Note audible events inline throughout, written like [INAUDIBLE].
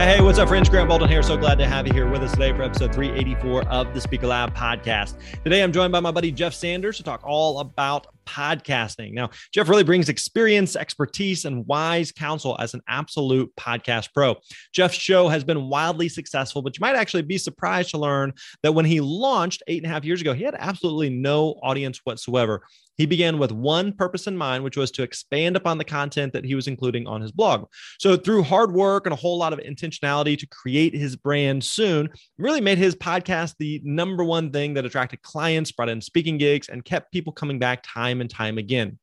Hey, what's up, friends? Grant Baldwin here. So glad to have you here with us today for episode 384 of the Speaker Lab podcast. Today, I'm joined by my buddy Jeff Sanders to talk all about podcasting. Now, Jeff really brings experience, expertise, and wise counsel as an absolute podcast pro. Jeff's show has been wildly successful, but you might actually be surprised to learn that when he launched eight and a half years ago, he had absolutely no audience whatsoever. He began with one purpose in mind, which was to expand upon the content that he was including on his blog. So, through hard work and a whole lot of intentionality to create his brand soon, really made his podcast the number one thing that attracted clients, brought in speaking gigs, and kept people coming back time and time again.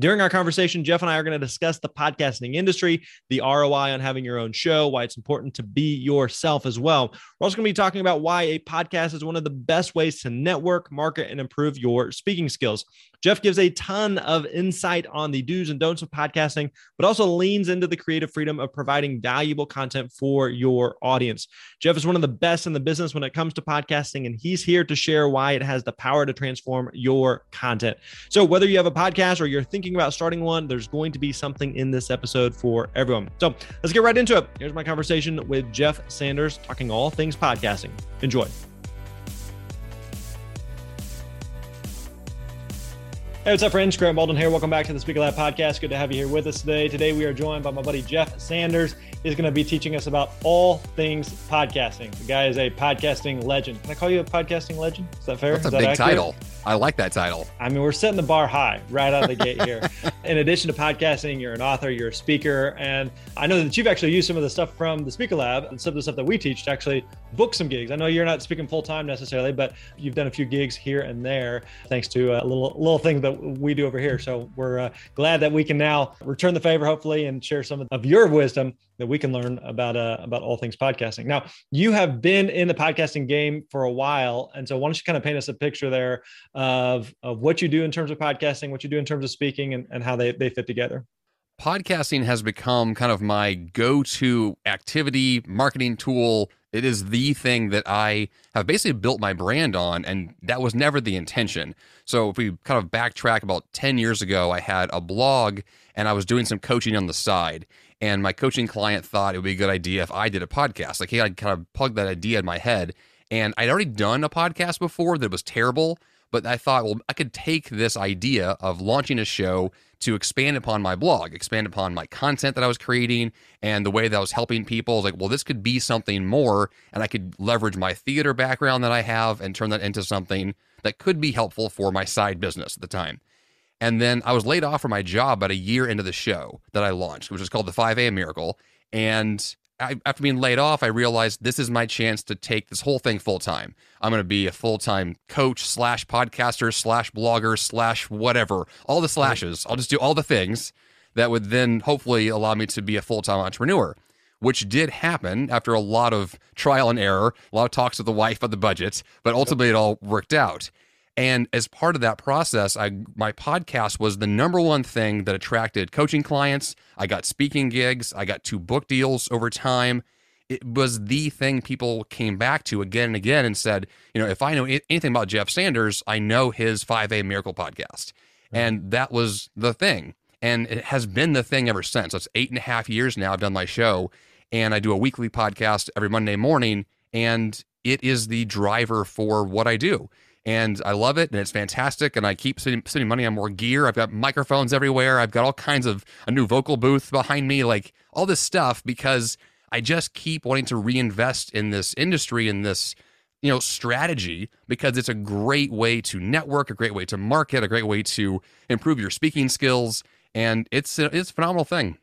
During our conversation, Jeff and I are going to discuss the podcasting industry, the ROI on having your own show, why it's important to be yourself as well. We're also going to be talking about why a podcast is one of the best ways to network, market, and improve your speaking skills. Jeff gives a ton of insight on the do's and don'ts of podcasting, but also leans into the creative freedom of providing valuable content for your audience. Jeff is one of the best in the business when it comes to podcasting, and he's here to share why it has the power to transform your content. So, whether you have a podcast or you're thinking about starting one, there's going to be something in this episode for everyone. So, let's get right into it. Here's my conversation with Jeff Sanders, talking all things podcasting. Enjoy. Hey, what's up, friends? Grant Baldwin here. Welcome back to the Speaker Lab podcast. Good to have you here with us today. Today, we are joined by my buddy Jeff Sanders. He's going to be teaching us about all things podcasting. The guy is a podcasting legend. Can I call you a podcasting legend? Is that fair? That's is a that big accurate? title. I like that title. I mean, we're setting the bar high right out of the gate here. [LAUGHS] In addition to podcasting, you're an author, you're a speaker, and I know that you've actually used some of the stuff from the Speaker Lab and some of the stuff that we teach to actually book some gigs. I know you're not speaking full time necessarily, but you've done a few gigs here and there thanks to a little little thing that we do over here. So we're uh, glad that we can now return the favor, hopefully, and share some of your wisdom that we can learn about uh, about all things podcasting. Now, you have been in the podcasting game for a while, and so why don't you kind of paint us a picture there of of what you do in terms of podcasting, what you do in terms of speaking, and, and how they they fit together. Podcasting has become kind of my go to activity marketing tool. It is the thing that I have basically built my brand on, and that was never the intention. So, if we kind of backtrack about 10 years ago, I had a blog and I was doing some coaching on the side. And my coaching client thought it would be a good idea if I did a podcast. Like, hey, I'd kind of plug that idea in my head. And I'd already done a podcast before that was terrible. But I thought, well, I could take this idea of launching a show to expand upon my blog, expand upon my content that I was creating and the way that I was helping people. I was like, well, this could be something more, and I could leverage my theater background that I have and turn that into something that could be helpful for my side business at the time. And then I was laid off from my job about a year into the show that I launched, which was called the 5 a.m. Miracle. And I, after being laid off, I realized this is my chance to take this whole thing full time. I'm going to be a full time coach slash podcaster slash blogger slash whatever, all the slashes. I'll just do all the things that would then hopefully allow me to be a full time entrepreneur, which did happen after a lot of trial and error, a lot of talks with the wife about the budget, but ultimately it all worked out. And as part of that process, I my podcast was the number one thing that attracted coaching clients. I got speaking gigs, I got two book deals over time. It was the thing people came back to again and again and said, you know, if I know anything about Jeff Sanders, I know his 5 a.m. Miracle podcast. And that was the thing. And it has been the thing ever since. It's eight and a half years now I've done my show. And I do a weekly podcast every Monday morning. And it is the driver for what I do and I love it and it's fantastic. And I keep spending, spending money on more gear. I've got microphones everywhere. I've got all kinds of a new vocal booth behind me, like all this stuff because I just keep wanting to reinvest in this industry in this you know strategy because it's a great way to network, a great way to market, a great way to improve your speaking skills, and it's it's a phenomenal thing.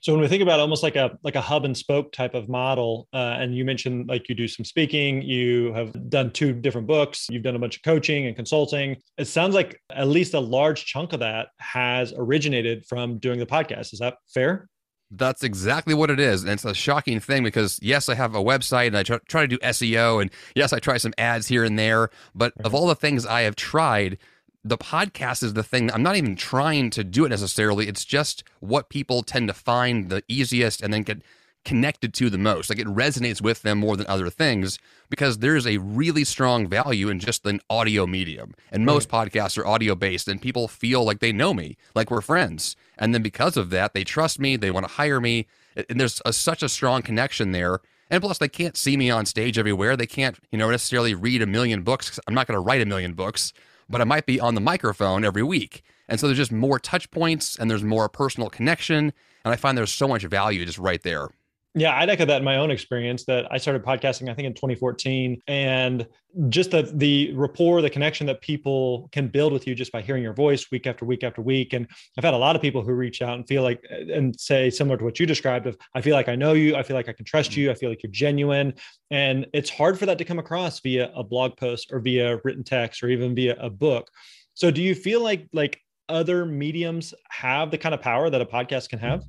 So when we think about almost like a like a hub and spoke type of model, uh, and you mentioned like you do some speaking, you have done two different books, you've done a bunch of coaching and consulting. It sounds like at least a large chunk of that has originated from doing the podcast. Is that fair? That's exactly what it is. And it's a shocking thing because, yes, I have a website and I try, try to do SEO. And yes, I try some ads here and there. But of all the things I have tried, the podcast is the thing I'm not even trying to do it necessarily. It's just what people tend to find the easiest and then get connected to the most. Like it resonates with them more than other things because there's a really strong value in just an audio medium. And most right. podcasts are audio based and people feel like they know me, like we're friends. And then because of that, they trust me, they want to hire me. And there's a, such a strong connection there. And plus, they can't see me on stage everywhere. They can't, you know, necessarily read a million books. I'm not going to write a million books but I might be on the microphone every week. And so there's just more touch points and there's more personal connection. And I find there's so much value just right there. Yeah, I'd echo that in my own experience that I started podcasting, I think in 2014. And just the the rapport, the connection that people can build with you just by hearing your voice week after week after week. And I've had a lot of people who reach out and feel like and say similar to what you described of I feel like I know you, I feel like I can trust mm-hmm. you, I feel like you're genuine. And it's hard for that to come across via a blog post or via written text or even via a book. So do you feel like like other mediums have the kind of power that a podcast can have?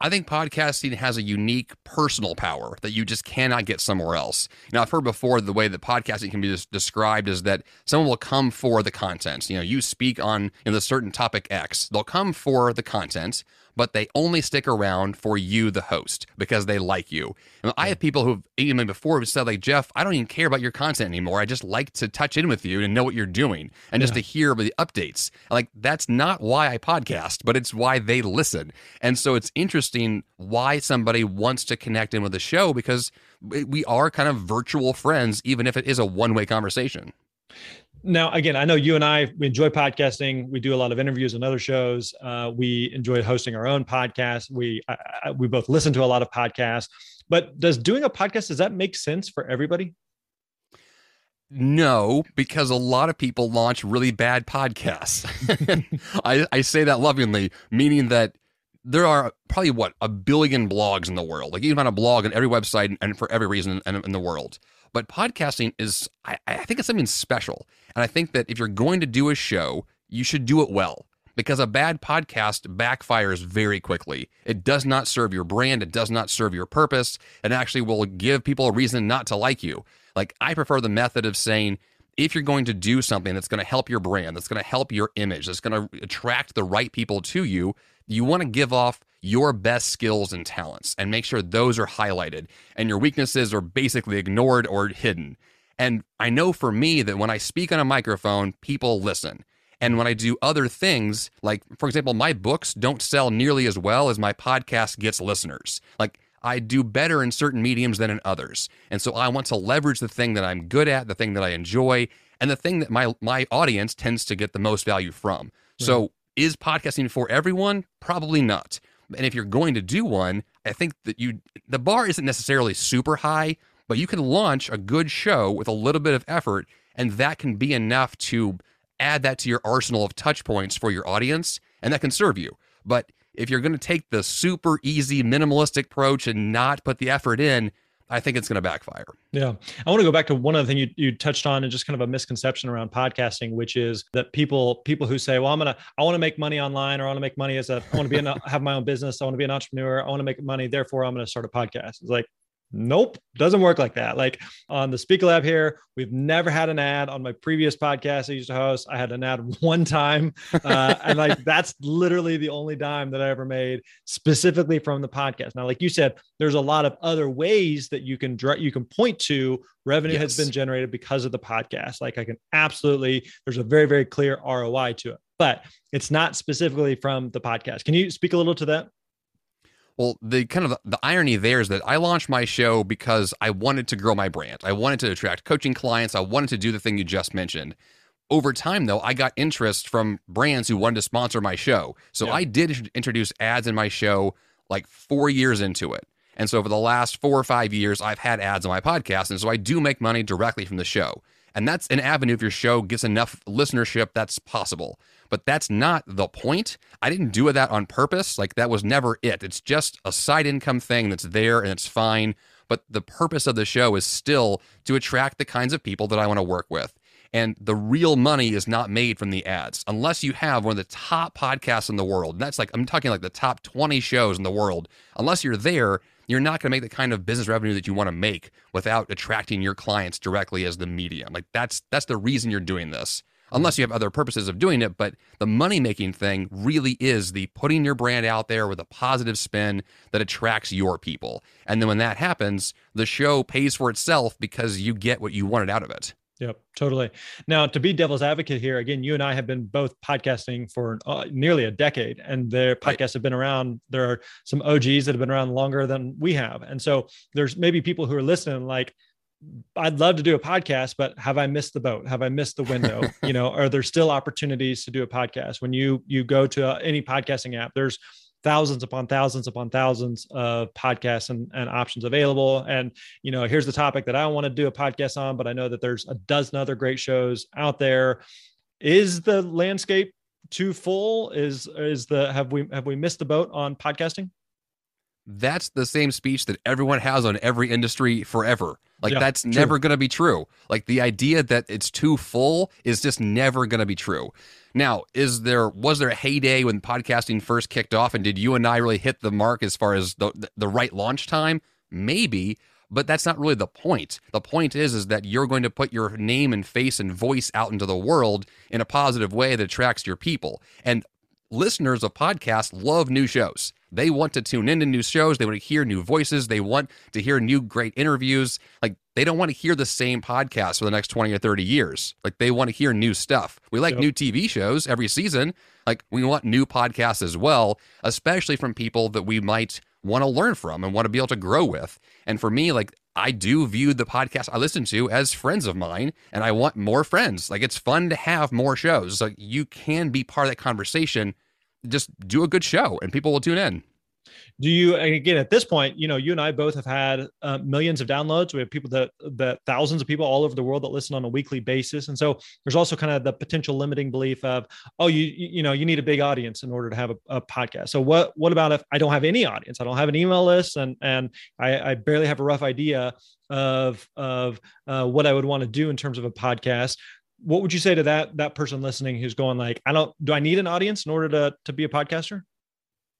I think podcasting has a unique personal power that you just cannot get somewhere else. Now, I've heard before the way that podcasting can be described is that someone will come for the content. You know, you speak on you know, the certain topic X, they'll come for the content, but they only stick around for you, the host, because they like you. And I have people who've even before have said, like, Jeff, I don't even care about your content anymore. I just like to touch in with you and know what you're doing and yeah. just to hear the updates. Like, that's not why I podcast, but it's why they listen. And so it's interesting why somebody wants to connect in with the show because we are kind of virtual friends, even if it is a one way conversation now again i know you and i we enjoy podcasting we do a lot of interviews and other shows uh, we enjoy hosting our own podcast we I, we both listen to a lot of podcasts but does doing a podcast does that make sense for everybody no, because a lot of people launch really bad podcasts. [LAUGHS] I, I say that lovingly, meaning that there are probably what a billion blogs in the world. Like can find a blog on every website and for every reason in, in the world. But podcasting is, I, I think it's something special. And I think that if you're going to do a show, you should do it well because a bad podcast backfires very quickly. It does not serve your brand, it does not serve your purpose, and actually will give people a reason not to like you. Like, I prefer the method of saying, if you're going to do something that's going to help your brand, that's going to help your image, that's going to attract the right people to you, you want to give off your best skills and talents and make sure those are highlighted and your weaknesses are basically ignored or hidden. And I know for me that when I speak on a microphone, people listen. And when I do other things, like for example, my books don't sell nearly as well as my podcast gets listeners. Like I do better in certain mediums than in others. And so I want to leverage the thing that I'm good at, the thing that I enjoy, and the thing that my my audience tends to get the most value from. Right. So is podcasting for everyone? Probably not. And if you're going to do one, I think that you the bar isn't necessarily super high, but you can launch a good show with a little bit of effort, and that can be enough to add that to your arsenal of touch points for your audience, and that can serve you. But if you're going to take the super easy minimalistic approach and not put the effort in, I think it's going to backfire. Yeah. I want to go back to one other thing you, you touched on and just kind of a misconception around podcasting, which is that people, people who say, well, I'm going to, I want to make money online or I want to make money as a, I want to be, an, [LAUGHS] have my own business. I want to be an entrepreneur. I want to make money. Therefore I'm going to start a podcast. It's like, Nope, doesn't work like that. Like on the Speaker Lab here, we've never had an ad. On my previous podcast I used to host, I had an ad [LAUGHS] one time, uh, and like [LAUGHS] that's literally the only dime that I ever made specifically from the podcast. Now, like you said, there's a lot of other ways that you can you can point to revenue yes. has been generated because of the podcast. Like I can absolutely, there's a very very clear ROI to it, but it's not specifically from the podcast. Can you speak a little to that? Well, the kind of the irony there is that I launched my show because I wanted to grow my brand. I wanted to attract coaching clients. I wanted to do the thing you just mentioned. Over time, though, I got interest from brands who wanted to sponsor my show. So yeah. I did introduce ads in my show like four years into it. And so for the last four or five years, I've had ads on my podcast. And so I do make money directly from the show. And that's an avenue if your show gets enough listenership, that's possible. But that's not the point. I didn't do that on purpose. Like that was never it. It's just a side income thing that's there and it's fine. But the purpose of the show is still to attract the kinds of people that I want to work with. And the real money is not made from the ads unless you have one of the top podcasts in the world. And that's like, I'm talking like the top 20 shows in the world. Unless you're there, you're not going to make the kind of business revenue that you want to make without attracting your clients directly as the medium. Like that's that's the reason you're doing this. Mm-hmm. Unless you have other purposes of doing it, but the money making thing really is the putting your brand out there with a positive spin that attracts your people. And then when that happens, the show pays for itself because you get what you wanted out of it. Yep, totally. Now, to be devil's advocate here, again, you and I have been both podcasting for uh, nearly a decade, and their podcasts right. have been around. There are some OGs that have been around longer than we have, and so there's maybe people who are listening like, I'd love to do a podcast, but have I missed the boat? Have I missed the window? [LAUGHS] you know, are there still opportunities to do a podcast? When you you go to uh, any podcasting app, there's thousands upon thousands upon thousands of podcasts and, and options available. And, you know, here's the topic that I want to do a podcast on, but I know that there's a dozen other great shows out there. Is the landscape too full? Is is the have we have we missed the boat on podcasting? That's the same speech that everyone has on every industry forever. Like yeah, that's true. never going to be true. Like the idea that it's too full is just never going to be true. Now, is there was there a heyday when podcasting first kicked off, and did you and I really hit the mark as far as the the right launch time? Maybe, but that's not really the point. The point is is that you're going to put your name and face and voice out into the world in a positive way that attracts your people. And listeners of podcasts love new shows. They want to tune into new shows. They want to hear new voices. They want to hear new great interviews. Like they don't want to hear the same podcast for the next 20 or 30 years. Like they want to hear new stuff. We like yep. new TV shows every season. Like we want new podcasts as well, especially from people that we might want to learn from and want to be able to grow with. And for me, like I do view the podcast I listen to as friends of mine, and I want more friends. Like it's fun to have more shows. Like you can be part of that conversation just do a good show and people will tune in. Do you again at this point you know you and i both have had uh, millions of downloads. We have people that that thousands of people all over the world that listen on a weekly basis. And so there's also kind of the potential limiting belief of oh you you know you need a big audience in order to have a, a podcast. So what what about if i don't have any audience? I don't have an email list and and i, I barely have a rough idea of of uh, what i would want to do in terms of a podcast what would you say to that that person listening who's going like i don't do i need an audience in order to to be a podcaster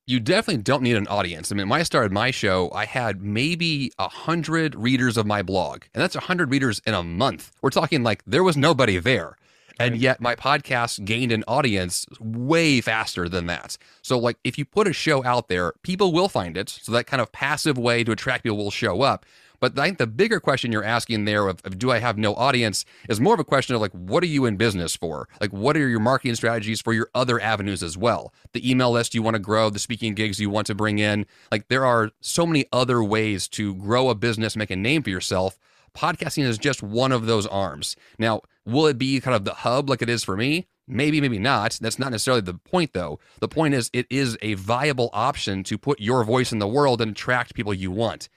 you definitely don't need an audience. I mean, when I started my show, I had maybe a hundred readers of my blog, and that's a hundred readers in a month. We're talking like there was nobody there. And yet my podcast gained an audience way faster than that. So, like, if you put a show out there, people will find it. So, that kind of passive way to attract people will show up. But I think the bigger question you're asking there of, of, do I have no audience is more of a question of like, what are you in business for? Like, what are your marketing strategies for your other avenues as well? The email list you want to grow, the speaking gigs you want to bring in. Like, there are so many other ways to grow a business, make a name for yourself. Podcasting is just one of those arms. Now, will it be kind of the hub like it is for me? Maybe, maybe not. That's not necessarily the point, though. The point is, it is a viable option to put your voice in the world and attract people you want.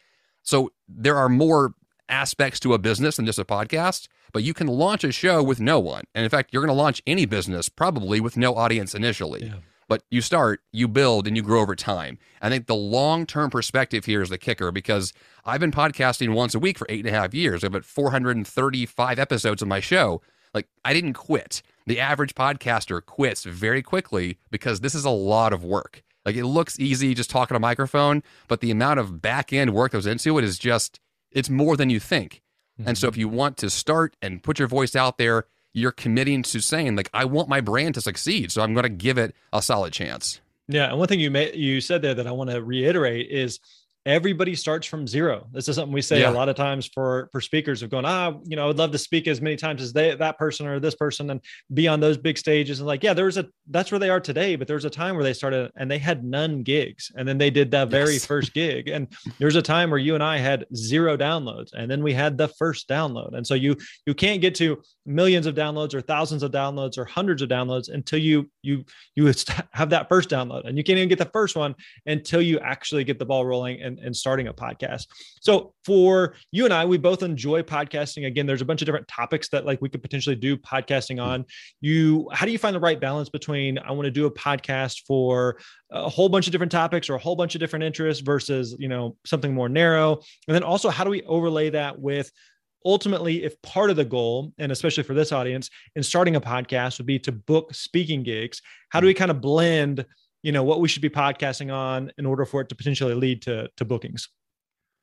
So there are more aspects to a business than just a podcast, but you can launch a show with no one. And in fact, you're going to launch any business probably with no audience initially. Yeah. But you start, you build, and you grow over time. I think the long term perspective here is the kicker because I've been podcasting once a week for eight and a half years. I've got 435 episodes of my show. Like, I didn't quit. The average podcaster quits very quickly because this is a lot of work. Like it looks easy just talking a microphone, but the amount of back end work that goes into it is just it's more than you think. Mm-hmm. And so if mm-hmm. you want to start and put your voice out there, you're committing to saying like I want my brand to succeed, so I'm going to give it a solid chance. Yeah, and one thing you may, you said there that I want to reiterate is everybody starts from zero. This is something we say yeah. a lot of times for for speakers of going, ah, you know, I would love to speak as many times as they that person or this person and be on those big stages. And like, yeah, there's a that's where they are today, but there's a time where they started and they had none gigs. And then they did that very yes. [LAUGHS] first gig. And there's a time where you and I had zero downloads. And then we had the first download. And so you you can't get to millions of downloads or thousands of downloads or hundreds of downloads until you you you [LAUGHS] have that first download. And you can't even get the first one until you actually get the ball rolling and in starting a podcast. So for you and I, we both enjoy podcasting. Again, there's a bunch of different topics that like we could potentially do podcasting on. You, how do you find the right balance between I want to do a podcast for a whole bunch of different topics or a whole bunch of different interests versus you know something more narrow, and then also how do we overlay that with ultimately, if part of the goal, and especially for this audience, in starting a podcast would be to book speaking gigs, how do we kind of blend, you know, what we should be podcasting on in order for it to potentially lead to, to bookings?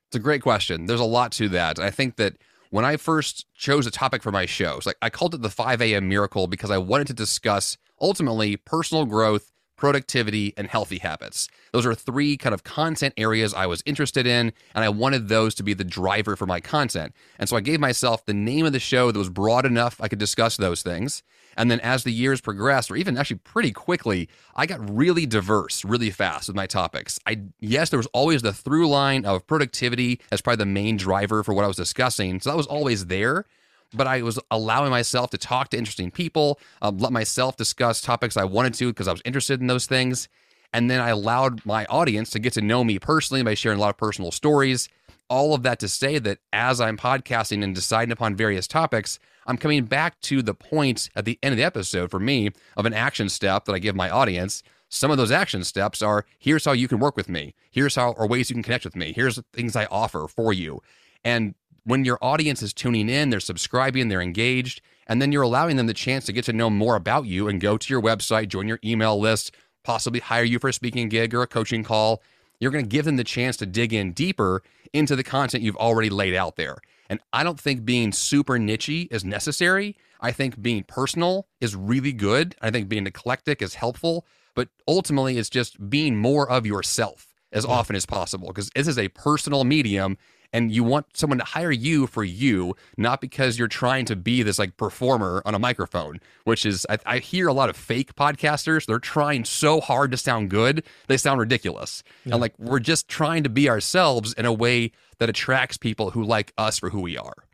It's a great question. There's a lot to that. I think that when I first chose a topic for my shows, like I called it the 5 a.m. miracle because I wanted to discuss ultimately personal growth productivity, and healthy habits. Those are three kind of content areas I was interested in, and I wanted those to be the driver for my content. And so I gave myself the name of the show that was broad enough I could discuss those things. And then as the years progressed, or even actually pretty quickly, I got really diverse really fast with my topics. I yes, there was always the through line of productivity as probably the main driver for what I was discussing. So that was always there but I was allowing myself to talk to interesting people, um, let myself discuss topics I wanted to because I was interested in those things. And then I allowed my audience to get to know me personally by sharing a lot of personal stories. All of that to say that as I'm podcasting and deciding upon various topics, I'm coming back to the point at the end of the episode for me of an action step that I give my audience. Some of those action steps are here's how you can work with me. Here's how or ways you can connect with me. Here's things I offer for you. And when your audience is tuning in, they're subscribing, they're engaged, and then you're allowing them the chance to get to know more about you and go to your website, join your email list, possibly hire you for a speaking gig or a coaching call. You're going to give them the chance to dig in deeper into the content you've already laid out there. And I don't think being super nichey is necessary. I think being personal is really good. I think being eclectic is helpful, but ultimately it's just being more of yourself as often as possible because this is a personal medium and you want someone to hire you for you, not because you're trying to be this like performer on a microphone, which is, I, I hear a lot of fake podcasters. They're trying so hard to sound good, they sound ridiculous. Yeah. And like, we're just trying to be ourselves in a way that attracts people who like us for who we are.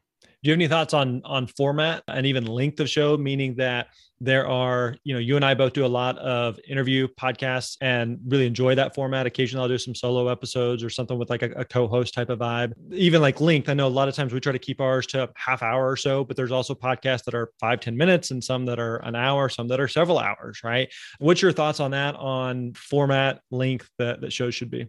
Do you have any thoughts on on format and even length of show? Meaning that there are, you know, you and I both do a lot of interview podcasts and really enjoy that format. Occasionally, I'll do some solo episodes or something with like a, a co-host type of vibe. Even like length, I know a lot of times we try to keep ours to half hour or so, but there's also podcasts that are five ten minutes and some that are an hour, some that are several hours. Right? What's your thoughts on that? On format length that that shows should be?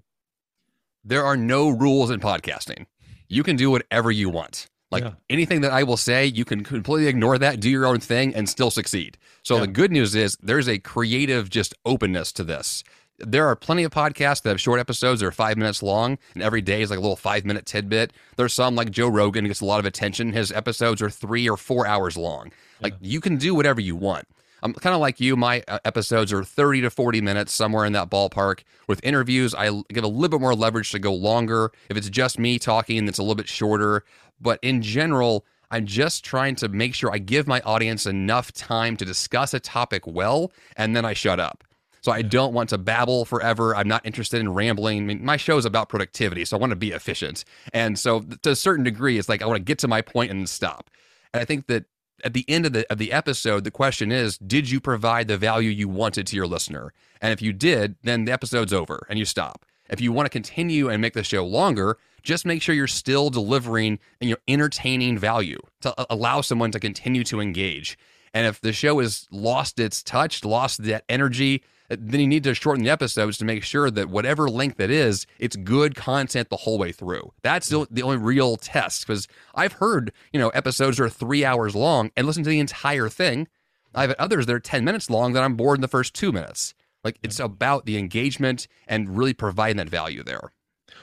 There are no rules in podcasting. You can do whatever you want. Like yeah. anything that I will say, you can completely ignore that, do your own thing, and still succeed. So yeah. the good news is there's a creative just openness to this. There are plenty of podcasts that have short episodes that are five minutes long, and every day is like a little five minute tidbit. There's some like Joe Rogan gets a lot of attention. His episodes are three or four hours long. Like yeah. you can do whatever you want. I'm kind of like you. My uh, episodes are 30 to 40 minutes, somewhere in that ballpark. With interviews, I give a little bit more leverage to go longer. If it's just me talking, it's a little bit shorter. But in general, I'm just trying to make sure I give my audience enough time to discuss a topic well, and then I shut up. So I don't want to babble forever. I'm not interested in rambling. I mean, my show is about productivity, so I want to be efficient. And so to a certain degree, it's like I want to get to my point and stop. And I think that at the end of the of the episode, the question is, did you provide the value you wanted to your listener? And if you did, then the episode's over and you stop. If you want to continue and make the show longer, just make sure you're still delivering and you're entertaining value to uh, allow someone to continue to engage. And if the show has lost its touch, lost that energy, uh, then you need to shorten the episodes to make sure that whatever length it is, it's good content the whole way through. That's the, the only real test because I've heard, you know, episodes are three hours long and listen to the entire thing. I've had others that are 10 minutes long that I'm bored in the first two minutes. Like it's about the engagement and really providing that value there.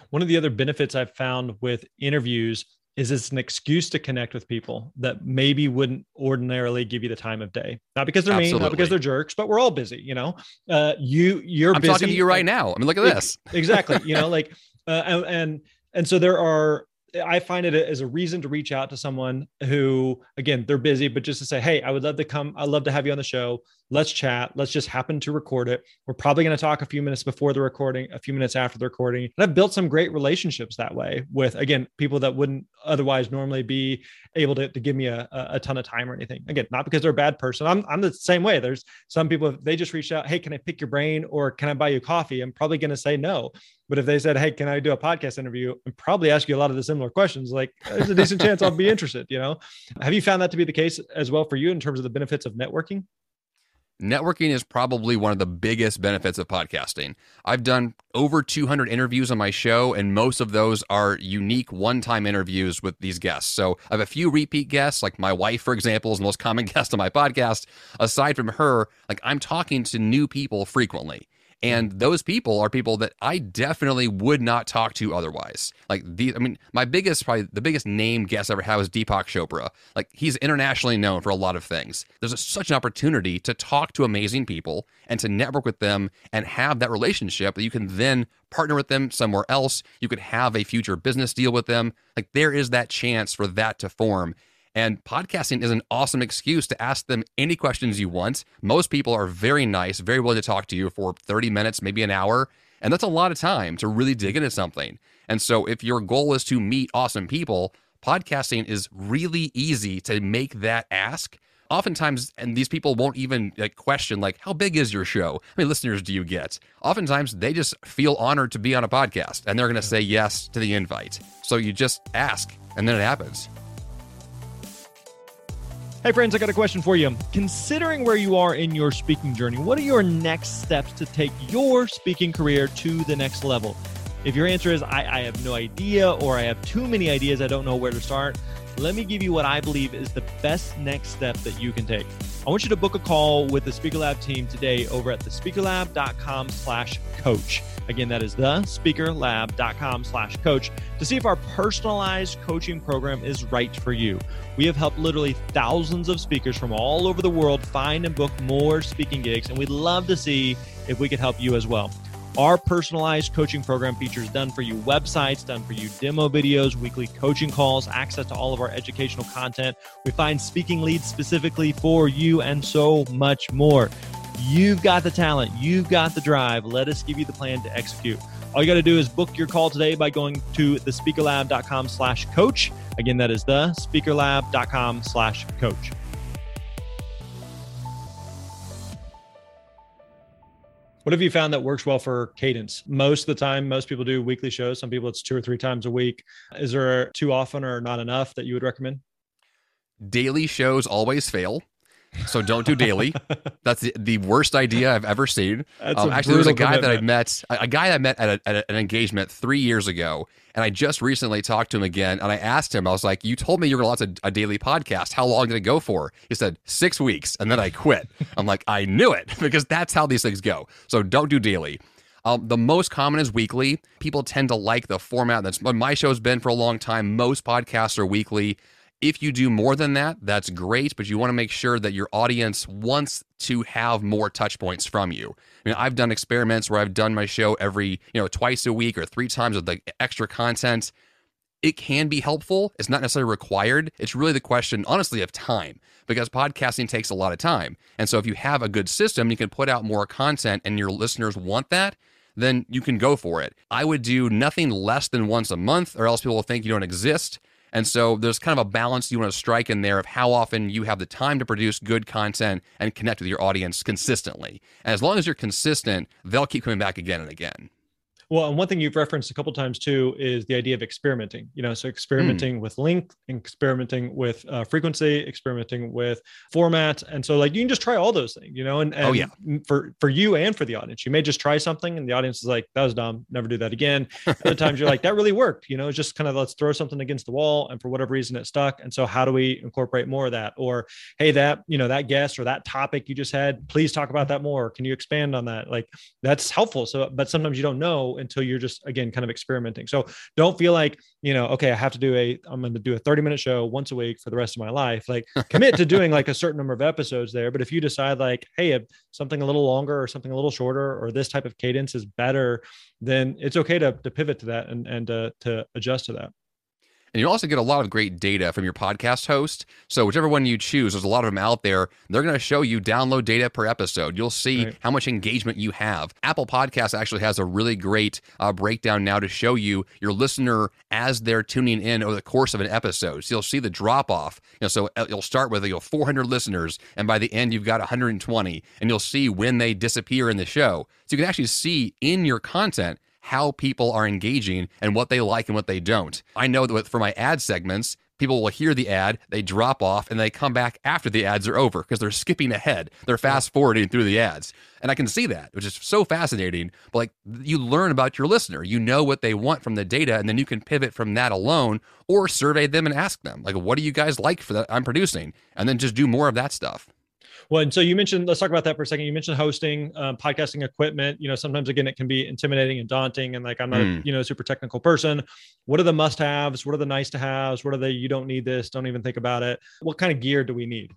One of the other benefits I've found with interviews is it's an excuse to connect with people that maybe wouldn't ordinarily give you the time of day. Not because they're Absolutely. mean, not because they're jerks, but we're all busy. You know, uh, you you're. I'm busy, talking to you right now. I mean, look at this. [LAUGHS] exactly. You know, like, uh, and, and and so there are. I find it as a reason to reach out to someone who, again, they're busy, but just to say, hey, I would love to come. I'd love to have you on the show. Let's chat. Let's just happen to record it. We're probably going to talk a few minutes before the recording, a few minutes after the recording. And I've built some great relationships that way with, again, people that wouldn't otherwise normally be able to, to give me a, a ton of time or anything. Again, not because they're a bad person. I'm, I'm the same way. There's some people, they just reached out, Hey, can I pick your brain or can I buy you coffee? I'm probably going to say no. But if they said, Hey, can I do a podcast interview? and probably ask you a lot of the similar questions. Like there's a decent chance I'll be interested, you know? Have you found that to be the case as well for you in terms of the benefits of networking? Networking is probably one of the biggest benefits of podcasting. I've done over 200 interviews on my show, and most of those are unique one time interviews with these guests. So I have a few repeat guests, like my wife, for example, is the most common [LAUGHS] guest on my podcast. Aside from her, like I'm talking to new people frequently. And those people are people that I definitely would not talk to otherwise. Like the, I mean, my biggest, probably the biggest name guest I ever had was Deepak Chopra. Like he's internationally known for a lot of things. There's a, such an opportunity to talk to amazing people and to network with them and have that relationship that you can then partner with them somewhere else. You could have a future business deal with them. Like there is that chance for that to form. And podcasting is an awesome excuse to ask them any questions you want. Most people are very nice, very willing to talk to you for 30 minutes, maybe an hour. And that's a lot of time to really dig into something. And so, if your goal is to meet awesome people, podcasting is really easy to make that ask. Oftentimes, and these people won't even like, question, like, how big is your show? How many listeners do you get? Oftentimes, they just feel honored to be on a podcast and they're going to say yes to the invite. So, you just ask, and then it happens. Hey, friends, I got a question for you. Considering where you are in your speaking journey, what are your next steps to take your speaking career to the next level? If your answer is, I, I have no idea, or I have too many ideas, I don't know where to start, let me give you what I believe is the best next step that you can take. I want you to book a call with the Speaker Lab team today over at thespeakerlab.com slash coach. Again, that is the speakerlab.com slash coach to see if our personalized coaching program is right for you. We have helped literally thousands of speakers from all over the world find and book more speaking gigs, and we'd love to see if we could help you as well. Our personalized coaching program features done for you websites, done for you demo videos, weekly coaching calls, access to all of our educational content. We find speaking leads specifically for you, and so much more. You've got the talent, you've got the drive. Let us give you the plan to execute. All you got to do is book your call today by going to thespeakerlab.com slash coach. Again, that is the speakerlab.com slash coach. What have you found that works well for cadence? Most of the time, most people do weekly shows. Some people it's two or three times a week. Is there too often or not enough that you would recommend? Daily shows always fail. So don't do daily. [LAUGHS] That's the, the worst idea I've ever seen. Um, actually, there was a guy commitment. that I met, a, a guy I met at, a, at an engagement three years ago, and I just recently talked to him again. And I asked him, I was like, "You told me you were going to launch a, a daily podcast. How long did it go for?" He said six weeks, and then I quit. [LAUGHS] I'm like, I knew it [LAUGHS] because that's how these things go. So don't do daily. Um, the most common is weekly. People tend to like the format. That's what my show's been for a long time. Most podcasts are weekly. If you do more than that, that's great, but you want to make sure that your audience wants to have more touch points from you. I mean, I've done experiments where I've done my show every, you know, twice a week or three times with like extra content. It can be helpful. It's not necessarily required. It's really the question, honestly, of time because podcasting takes a lot of time. And so if you have a good system, you can put out more content and your listeners want that, then you can go for it. I would do nothing less than once a month, or else people will think you don't exist. And so there's kind of a balance you want to strike in there of how often you have the time to produce good content and connect with your audience consistently. And as long as you're consistent, they'll keep coming back again and again. Well, and one thing you've referenced a couple times too is the idea of experimenting. You know, so experimenting mm. with length, experimenting with uh, frequency, experimenting with format, and so like you can just try all those things. You know, and, and oh yeah, for for you and for the audience, you may just try something, and the audience is like, "That was dumb. Never do that again." [LAUGHS] Other times you're like, "That really worked." You know, it's just kind of let's throw something against the wall, and for whatever reason it stuck. And so how do we incorporate more of that? Or hey, that you know that guest or that topic you just had, please talk about that more. Can you expand on that? Like that's helpful. So, but sometimes you don't know until you're just again kind of experimenting. So don't feel like, you know, okay, I have to do a I'm going to do a 30 minute show once a week for the rest of my life. Like [LAUGHS] commit to doing like a certain number of episodes there, but if you decide like, hey, something a little longer or something a little shorter or this type of cadence is better, then it's okay to, to pivot to that and and uh, to adjust to that. And you also get a lot of great data from your podcast host. So, whichever one you choose, there's a lot of them out there. They're going to show you download data per episode. You'll see right. how much engagement you have. Apple Podcasts actually has a really great uh, breakdown now to show you your listener as they're tuning in over the course of an episode. So, you'll see the drop off. You know, so uh, you'll start with you know 400 listeners, and by the end, you've got 120, and you'll see when they disappear in the show. So, you can actually see in your content how people are engaging and what they like and what they don't. I know that for my ad segments, people will hear the ad, they drop off, and they come back after the ads are over because they're skipping ahead. They're fast forwarding through the ads. And I can see that, which is so fascinating. But like you learn about your listener, you know what they want from the data, and then you can pivot from that alone or survey them and ask them, like, what do you guys like for that I'm producing? And then just do more of that stuff. Well, and so you mentioned, let's talk about that for a second. You mentioned hosting, um, podcasting equipment. You know, sometimes again, it can be intimidating and daunting. And like, I'm not, mm. a, you know, super technical person. What are the must haves? What are the nice to haves? What are the, you don't need this, don't even think about it? What kind of gear do we need?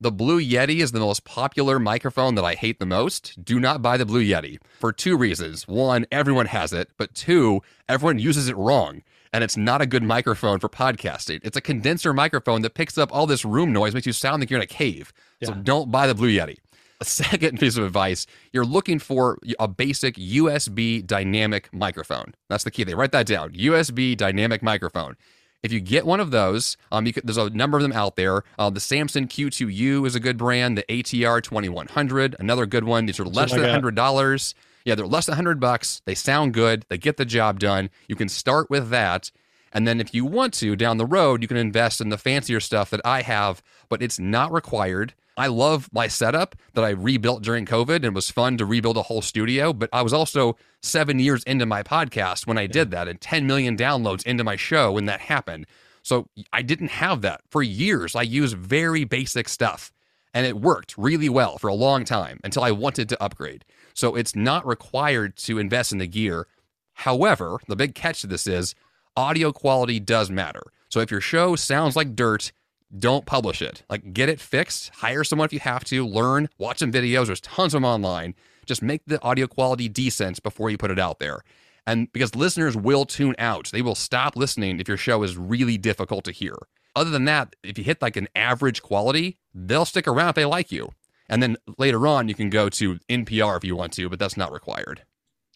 The Blue Yeti is the most popular microphone that I hate the most. Do not buy the Blue Yeti for two reasons. One, everyone has it, but two, everyone uses it wrong and it's not a good microphone for podcasting. It's a condenser microphone that picks up all this room noise, makes you sound like you're in a cave. Yeah. So don't buy the Blue Yeti. A [LAUGHS] second piece of advice you're looking for a basic USB dynamic microphone. That's the key. They write that down USB dynamic microphone. If you get one of those, um, could, there's a number of them out there. Uh, the Samson Q2U is a good brand. The ATR 2100, another good one. These are less than $100. Yeah, they're less than 100 bucks. They sound good. They get the job done. You can start with that. And then if you want to down the road, you can invest in the fancier stuff that I have, but it's not required. I love my setup that I rebuilt during COVID and it was fun to rebuild a whole studio. But I was also seven years into my podcast when I did that and 10 million downloads into my show when that happened. So I didn't have that for years. I used very basic stuff and it worked really well for a long time until I wanted to upgrade. So it's not required to invest in the gear. However, the big catch to this is audio quality does matter. So if your show sounds like dirt, don't publish it. Like get it fixed, hire someone if you have to, learn, watch some videos. There's tons of them online. Just make the audio quality decent before you put it out there. And because listeners will tune out, they will stop listening if your show is really difficult to hear. Other than that, if you hit like an average quality, they'll stick around if they like you. And then later on, you can go to NPR if you want to, but that's not required.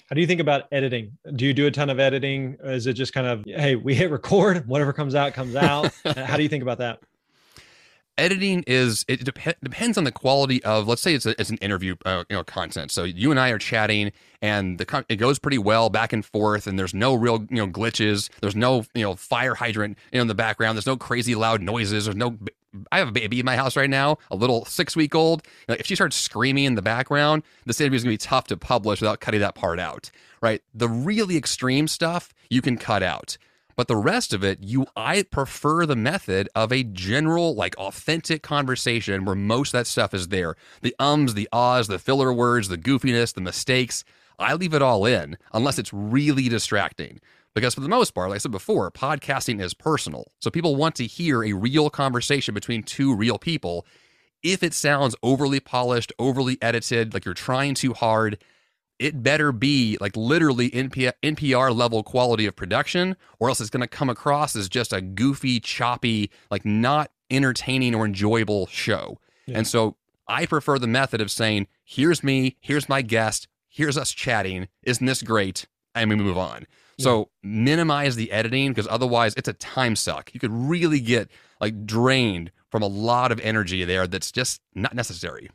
How do you think about editing? Do you do a ton of editing? Is it just kind of, hey, we hit record, whatever comes out, comes out? [LAUGHS] How do you think about that? editing is it dep- depends on the quality of let's say it's, a, it's an interview uh, you know content so you and i are chatting and the con- it goes pretty well back and forth and there's no real you know glitches there's no you know fire hydrant you know, in the background there's no crazy loud noises there's no I have a baby in my house right now, a little six week old. Like if she starts screaming in the background, this interview is going to be tough to publish without cutting that part out, right? The really extreme stuff you can cut out. But the rest of it, you I prefer the method of a general, like authentic conversation where most of that stuff is there. The ums, the ahs, the filler words, the goofiness, the mistakes. I leave it all in unless it's really distracting. Because for the most part, like I said before, podcasting is personal. So people want to hear a real conversation between two real people. If it sounds overly polished, overly edited, like you're trying too hard, it better be like literally NPR, NPR level quality of production, or else it's going to come across as just a goofy, choppy, like not entertaining or enjoyable show. Yeah. And so I prefer the method of saying, here's me, here's my guest, here's us chatting. Isn't this great? And we move on. Yeah. So minimize the editing because otherwise it's a time suck. You could really get like drained from a lot of energy there that's just not necessary.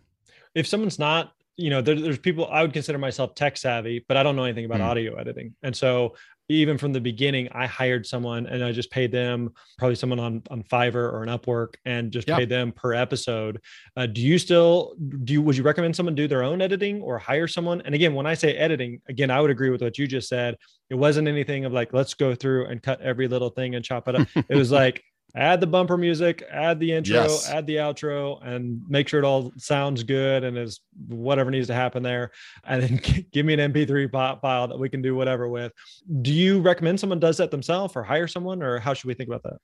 If someone's not you know, there, there's people I would consider myself tech savvy, but I don't know anything about mm. audio editing. And so even from the beginning, I hired someone and I just paid them probably someone on, on Fiverr or an Upwork and just yep. paid them per episode. Uh, do you still do you, would you recommend someone do their own editing or hire someone? And again, when I say editing, again, I would agree with what you just said. It wasn't anything of like, let's go through and cut every little thing and chop it up. it was [LAUGHS] like, add the bumper music, add the intro, yes. add the outro, and make sure it all sounds good and is whatever needs to happen there. And then [LAUGHS] give me an MP3 file that we can do whatever with. Do you recommend someone does that themselves or hire someone, or how should we think about that?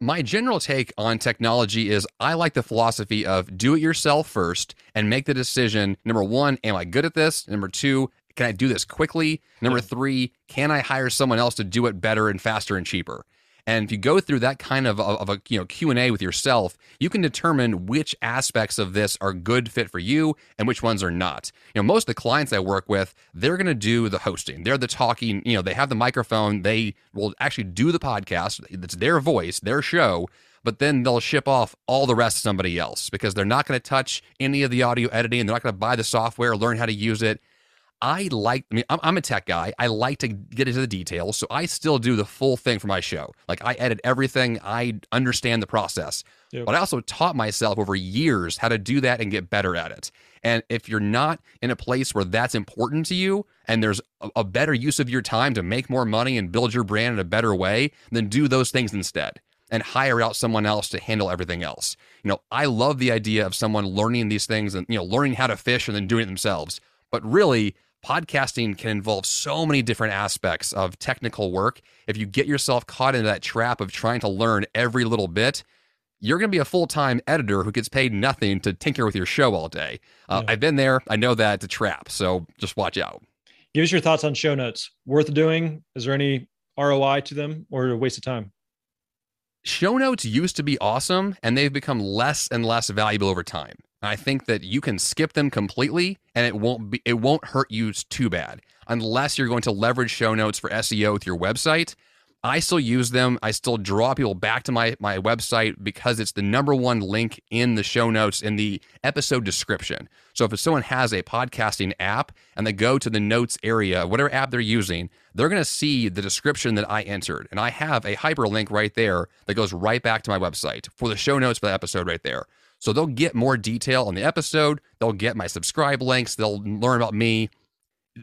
My general take on technology is I like the philosophy of do it yourself first and make the decision number one, am I good at this? Number two, Can I do this quickly? Number three, can I hire someone else to do it better and faster and cheaper? And if you go through that kind of, of a you know Q&A with yourself, you can determine which aspects of this are good fit for you and which ones are not. You know, most of the clients I work with, they're going to do the hosting. They're the talking, you know, they have the microphone, they will actually do the podcast. It's their voice, their show, but then they'll ship off all the rest to somebody else because they're not going to touch any of the audio editing. They're not going to buy the software, learn how to use it. I like, I mean, I'm, I'm, a tech guy. I like to get into the details. So I still do the full thing for my show. Like I edit everything, I understand the process. Yep. But I also taught myself over years how to do that and get better at it. And if you're not in a place where that's important to you and there's a, a better use of your time to make more money and build your brand in a better way, then do those things instead and hire out someone else to handle everything else. You know, I love the idea of someone learning these things and, you know, learning how to fish and then doing it themselves. But really, podcasting can involve so many different aspects of technical work. If you get yourself caught into that trap of trying to learn every little bit, you're going to be a full time editor who gets paid nothing to tinker with your show all day. Uh, yeah. I've been there. I know that it's a trap. So just watch out. Give us your thoughts on show notes. Worth doing? Is there any ROI to them or a waste of time? Show notes used to be awesome and they've become less and less valuable over time. I think that you can skip them completely and it won't be it won't hurt you too bad unless you're going to leverage show notes for SEO with your website. I still use them. I still draw people back to my my website because it's the number one link in the show notes in the episode description. So if someone has a podcasting app and they go to the notes area, whatever app they're using, they're going to see the description that I entered, and I have a hyperlink right there that goes right back to my website for the show notes for the episode right there. So they'll get more detail on the episode. They'll get my subscribe links. They'll learn about me.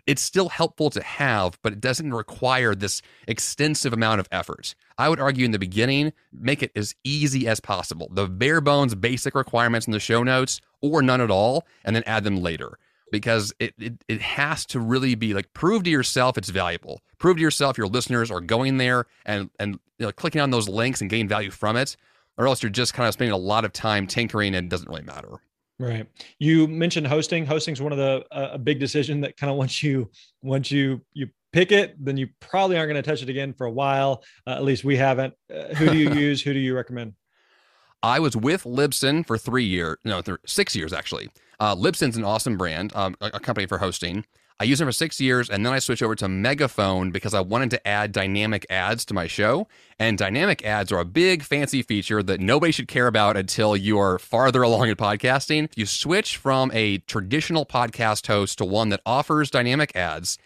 It's still helpful to have, but it doesn't require this extensive amount of effort. I would argue in the beginning, make it as easy as possible. The bare bones basic requirements in the show notes, or none at all, and then add them later because it, it it has to really be like prove to yourself it's valuable. Prove to yourself your listeners are going there and and you know, clicking on those links and getting value from it or else you're just kind of spending a lot of time tinkering and it doesn't really matter. Right. You mentioned hosting. Hosting is one of the uh, a big decision that kind of once you once you you pick it, then you probably aren't going to touch it again for a while. Uh, at least we haven't. Uh, who do you [LAUGHS] use? Who do you recommend? I was with Libsyn for three years, no, th- six years actually. Uh, Libsyn's an awesome brand, um, a, a company for hosting. I used them for six years, and then I switched over to Megaphone because I wanted to add dynamic ads to my show. And dynamic ads are a big fancy feature that nobody should care about until you are farther [LAUGHS] along in podcasting. You switch from a traditional podcast host to one that offers dynamic ads,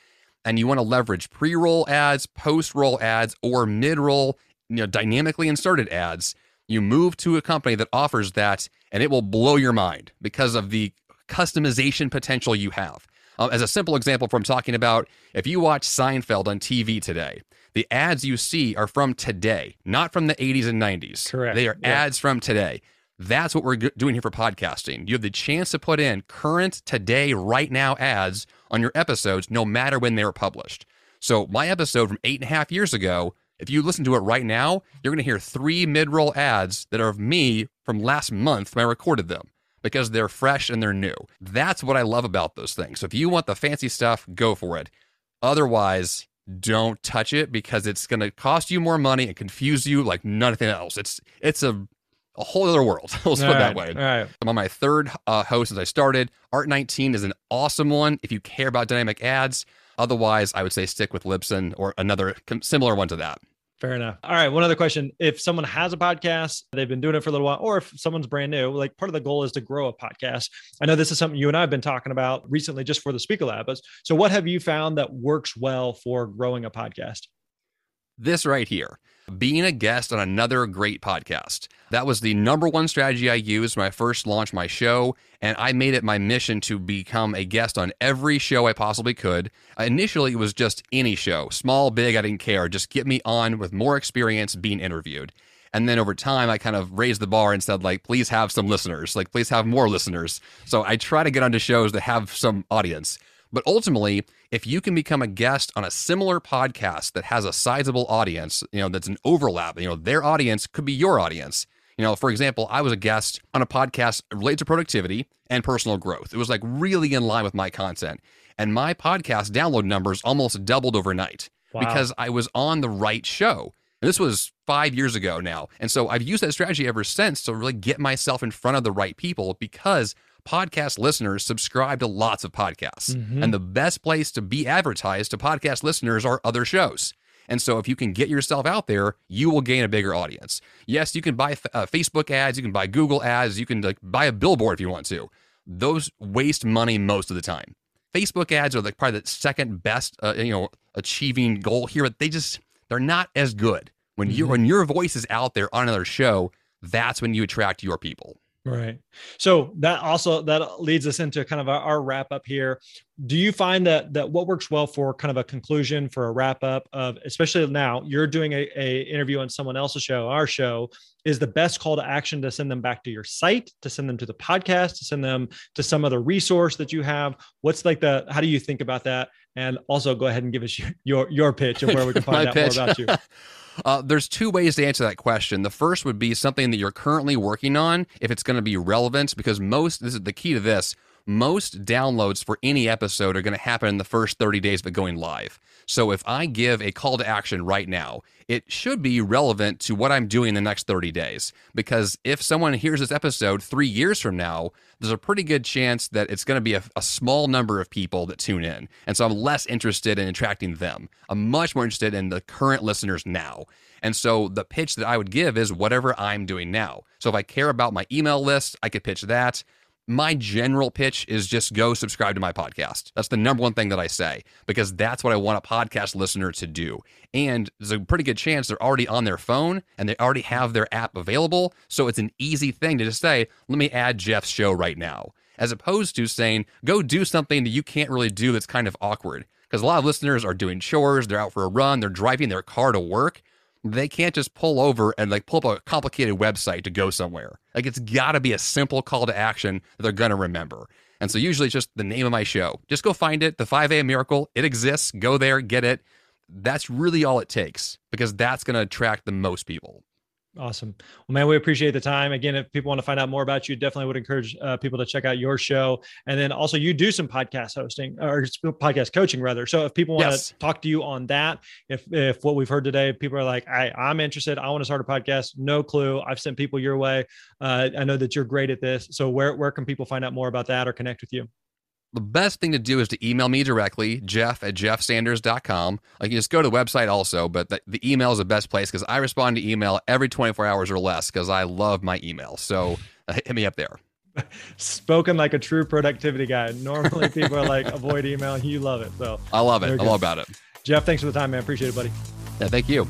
and you want to leverage pre-roll ads, post-roll ads, or mid-roll, you know, dynamically inserted ads. You move to a company that offers that, and it will blow your mind because of the customization potential you have. Um, as a simple example from talking about, if you watch Seinfeld on TV today, the ads you see are from today, not from the 80s and 90s. Correct. They are yeah. ads from today. That's what we're doing here for podcasting. You have the chance to put in current, today, right now ads on your episodes, no matter when they were published. So, my episode from eight and a half years ago, if you listen to it right now, you're going to hear three mid roll ads that are of me from last month when I recorded them because they're fresh and they're new. That's what I love about those things. So if you want the fancy stuff, go for it. Otherwise, don't touch it because it's going to cost you more money and confuse you like nothing else. It's it's a a whole other world. [LAUGHS] Let's put it that way. All right. I'm on my third uh, host as I started. Art19 is an awesome one if you care about dynamic ads. Otherwise, I would say stick with Libsyn or another similar one to that. Fair enough. All right. One other question. If someone has a podcast, they've been doing it for a little while, or if someone's brand new, like part of the goal is to grow a podcast. I know this is something you and I have been talking about recently just for the Speaker Lab. So, what have you found that works well for growing a podcast? This right here being a guest on another great podcast. That was the number one strategy I used when I first launched my show, and I made it my mission to become a guest on every show I possibly could. Initially, it was just any show, small, big, I didn't care. Just get me on with more experience being interviewed. And then over time, I kind of raised the bar and said, like, please have some listeners, like, please have more listeners. So I try to get onto shows that have some audience. But ultimately, if you can become a guest on a similar podcast that has a sizable audience, you know, that's an overlap, you know, their audience could be your audience. You know, for example, I was a guest on a podcast related to productivity and personal growth. It was like really in line with my content. And my podcast download numbers almost doubled overnight wow. because I was on the right show. And this was five years ago now. And so I've used that strategy ever since to really get myself in front of the right people because podcast listeners subscribe to lots of podcasts. Mm-hmm. And the best place to be advertised to podcast listeners are other shows. And so if you can get yourself out there, you will gain a bigger audience. Yes, you can buy uh, Facebook ads, you can buy Google ads, you can like buy a billboard if you want to. Those waste money most of the time. Facebook ads are like probably the second best, uh, you know, achieving goal here, but they just they're not as good. When you mm-hmm. when your voice is out there on another show, that's when you attract your people. Right. So that also that leads us into kind of our, our, wrap up here. Do you find that that what works well for kind of a conclusion for a wrap up of especially now you're doing a, a interview on someone else's show, our show is the best call to action to send them back to your site, to send them to the podcast, to send them to some other resource that you have. What's like the how do you think about that? And also go ahead and give us your [LAUGHS] your, your pitch of where we can [LAUGHS] find out pitch. more about you. [LAUGHS] Uh, there's two ways to answer that question. The first would be something that you're currently working on, if it's going to be relevant, because most, this is the key to this, most downloads for any episode are going to happen in the first 30 days of it going live. So if I give a call to action right now, it should be relevant to what I'm doing in the next 30 days. Because if someone hears this episode three years from now, there's a pretty good chance that it's going to be a, a, small number of people that tune in. And so I'm less interested in attracting them. I'm much more interested in the current listeners now. And so the pitch that I would give is whatever I'm doing now. So if I care about my email list, I could pitch that my general pitch is just go subscribe to my podcast. That's the number one thing that I say because that's what I want a podcast listener to do. And there's a pretty good chance they're already on their phone and they already have their app available. So it's an easy thing to just say, let me add Jeff's show right now, as opposed to saying, go do something that you can't really do that's kind of awkward. Because a lot of listeners are doing chores, they're out for a run, they're driving their car to work they can't just pull over and like pull up a complicated website to go somewhere. Like it's got to be a simple call to action that they're going to remember. And so usually it's just the name of my show. Just go find it, the 5 a.m. Miracle. It exists. Go there, get it. That's really all it takes because that's going to attract the most people. Awesome. Well, man, we appreciate the time. Again, if people want to find out more about you, definitely would encourage uh, people to check out your show. And then also, you do some podcast hosting or podcast coaching, rather. So, if people want yes. to talk to you on that, if if what we've heard today, people are like, I, I'm interested, I want to start a podcast, no clue. I've sent people your way. Uh, I know that you're great at this. So, where where can people find out more about that or connect with you? The best thing to do is to email me directly, jeff at jeffsanders.com. Like you just go to the website also, but the, the email is the best place because I respond to email every 24 hours or less because I love my email. So uh, hit me up there. [LAUGHS] Spoken like a true productivity guy. Normally people are like, avoid email. You love it. So I love it. I love about it. Jeff, thanks for the time, man. Appreciate it, buddy. Yeah, thank you.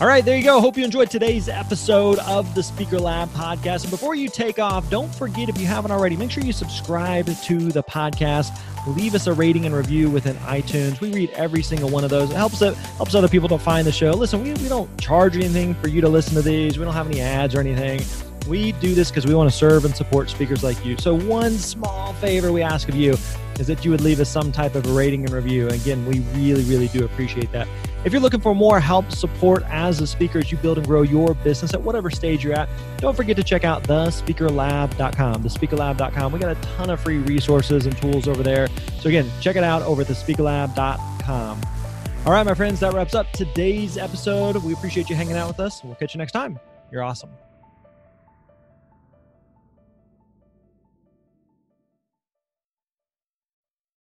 All right, there you go. Hope you enjoyed today's episode of the Speaker Lab podcast. And before you take off, don't forget if you haven't already, make sure you subscribe to the podcast. Leave us a rating and review within iTunes. We read every single one of those. It helps it helps other people to find the show. Listen, we, we don't charge anything for you to listen to these. We don't have any ads or anything. We do this because we want to serve and support speakers like you. So one small favor we ask of you is that you would leave us some type of a rating and review. Again, we really, really do appreciate that. If you're looking for more help, support as a speaker as you build and grow your business at whatever stage you're at, don't forget to check out thespeakerlab.com. Thespeakerlab.com. We got a ton of free resources and tools over there. So again, check it out over at thespeakerlab.com. All right, my friends, that wraps up today's episode. We appreciate you hanging out with us. We'll catch you next time. You're awesome.